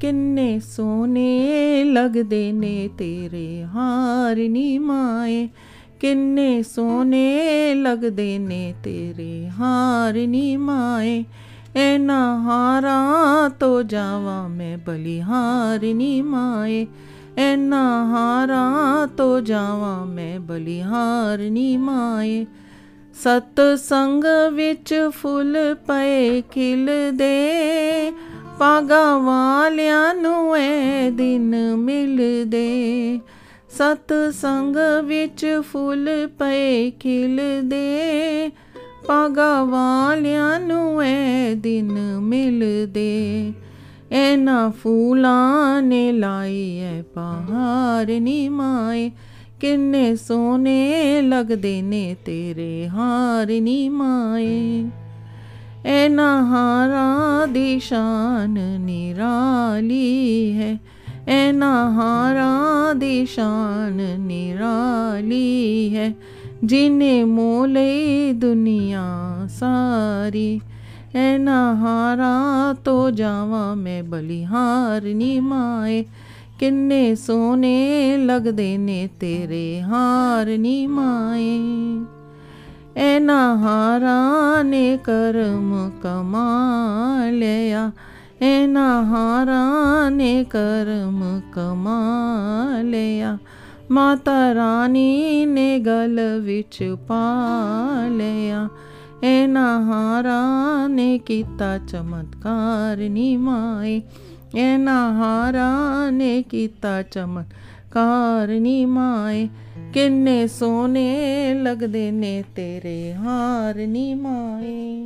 ਕਿੰਨੇ ਸੋਹਣੇ ਲੱਗਦੇ ਨੇ ਤੇਰੇ ਹਾਰ ਨੀ ਮਾਏ। ਕਿੰਨੇ ਸੋਹਣੇ ਲੱਗਦੇ ਨੇ ਤੇਰੇ ਹਾਰ ਨੀ ਮਾਏ। ਐਨਾ ਹਾਰਾਂ ਤੋਂ ਜਾਵਾਂ ਮੈਂ ਬਲਿਹਾਰ ਨੀ ਮਾਏ। ਐਨਾ ਹਾਰਾਂ ਤੋਂ ਜਾਵਾਂ ਮੈਂ ਬਲਿਹਾਰ ਨੀ ਮਾਏ। ਸਤ ਸੰਗ ਵਿੱਚ ਫੁੱਲ ਪਏ ਖਿਲਦੇ। ਪਾਗਾ ਵਾਲਿਆਂ ਨੂੰ ਐ ਦਿਨ ਮਿਲਦੇ। ਸਤ ਸੰਗ ਵਿੱਚ ਫੁੱਲ ਪਏ ਖਿਲਦੇ। ਪਾਗਾ ਵਾਲਿਆਂ ਨੂੰ ਐ ਦਿਨ ਮਿਲਦੇ। ਐਨਾ ਫੂਲਾਂ ਨੇ ਲਾਈ ਐ ਪਹਾੜ ਨੀ ਮਾਏ। ਕਿੰਨੇ ਸੋਹਣੇ ਲੱਗਦੇ ਨੇ ਤੇਰੇ ਹਾਰ ਨੀ ਮਾਏ ਐਨਾ ਹਾਰਾਂ ਦੀ ਸ਼ਾਨ ਨਿਰਾਲੀ ਹੈ। ਐਨਾ ਹਾਰਾਂ ਦੀ ਸ਼ਾਨ ਨਿਰਾਲੀ ਹੈ। ਜਿਨੇ ਮੋਲੇ ਦੁਨੀਆ ਸਾਰੀ ਐਨਾ ਹਾਰਾਂ ਤੋਂ ਜਾਵਾਂ ਮੈਂ ਬਲਿਹਾਰ ਨੀ ਮਾਏ। ਕਿੰਨੇ ਸੋਹਣੇ ਲੱਗਦੇ ਨੇ ਤੇਰੇ ਹਾਰ ਨੀ ਮਾਏ। ਐਨਾ ਹਾਰਾਂ ਨੇ ਕਰਮ ਕਮਾ ਲਿਆ। ਐਨਾ ਹਾਰਾਂ ਨੇ ਕਰਮ ਕਮਾ ਲਿਆ। ਮਾਤਾ ਰਾਣੀ ਨੇ ਗਲ ਵਿੱਚ ਪਾ ਲਿਆ। ਐਨਾ ਹਾਰਾਂ ਨੇ ਕੀਤਾ ਚਮਤਕਾਰ ਨੀ ਮਾਏ। ਐਨਾ ਹਾਰਾਂ ਨੇ ਕੀਤਾ ਚਮਤਕਾਰ ਨੀ ਮਾਏ। ਕਿੰਨੇ ਸੋਹਣੇ ਲੱਗਦੇ ਨੇ ਤੇਰੇ ਹਾਰ ਨੀ ਮਾਏ।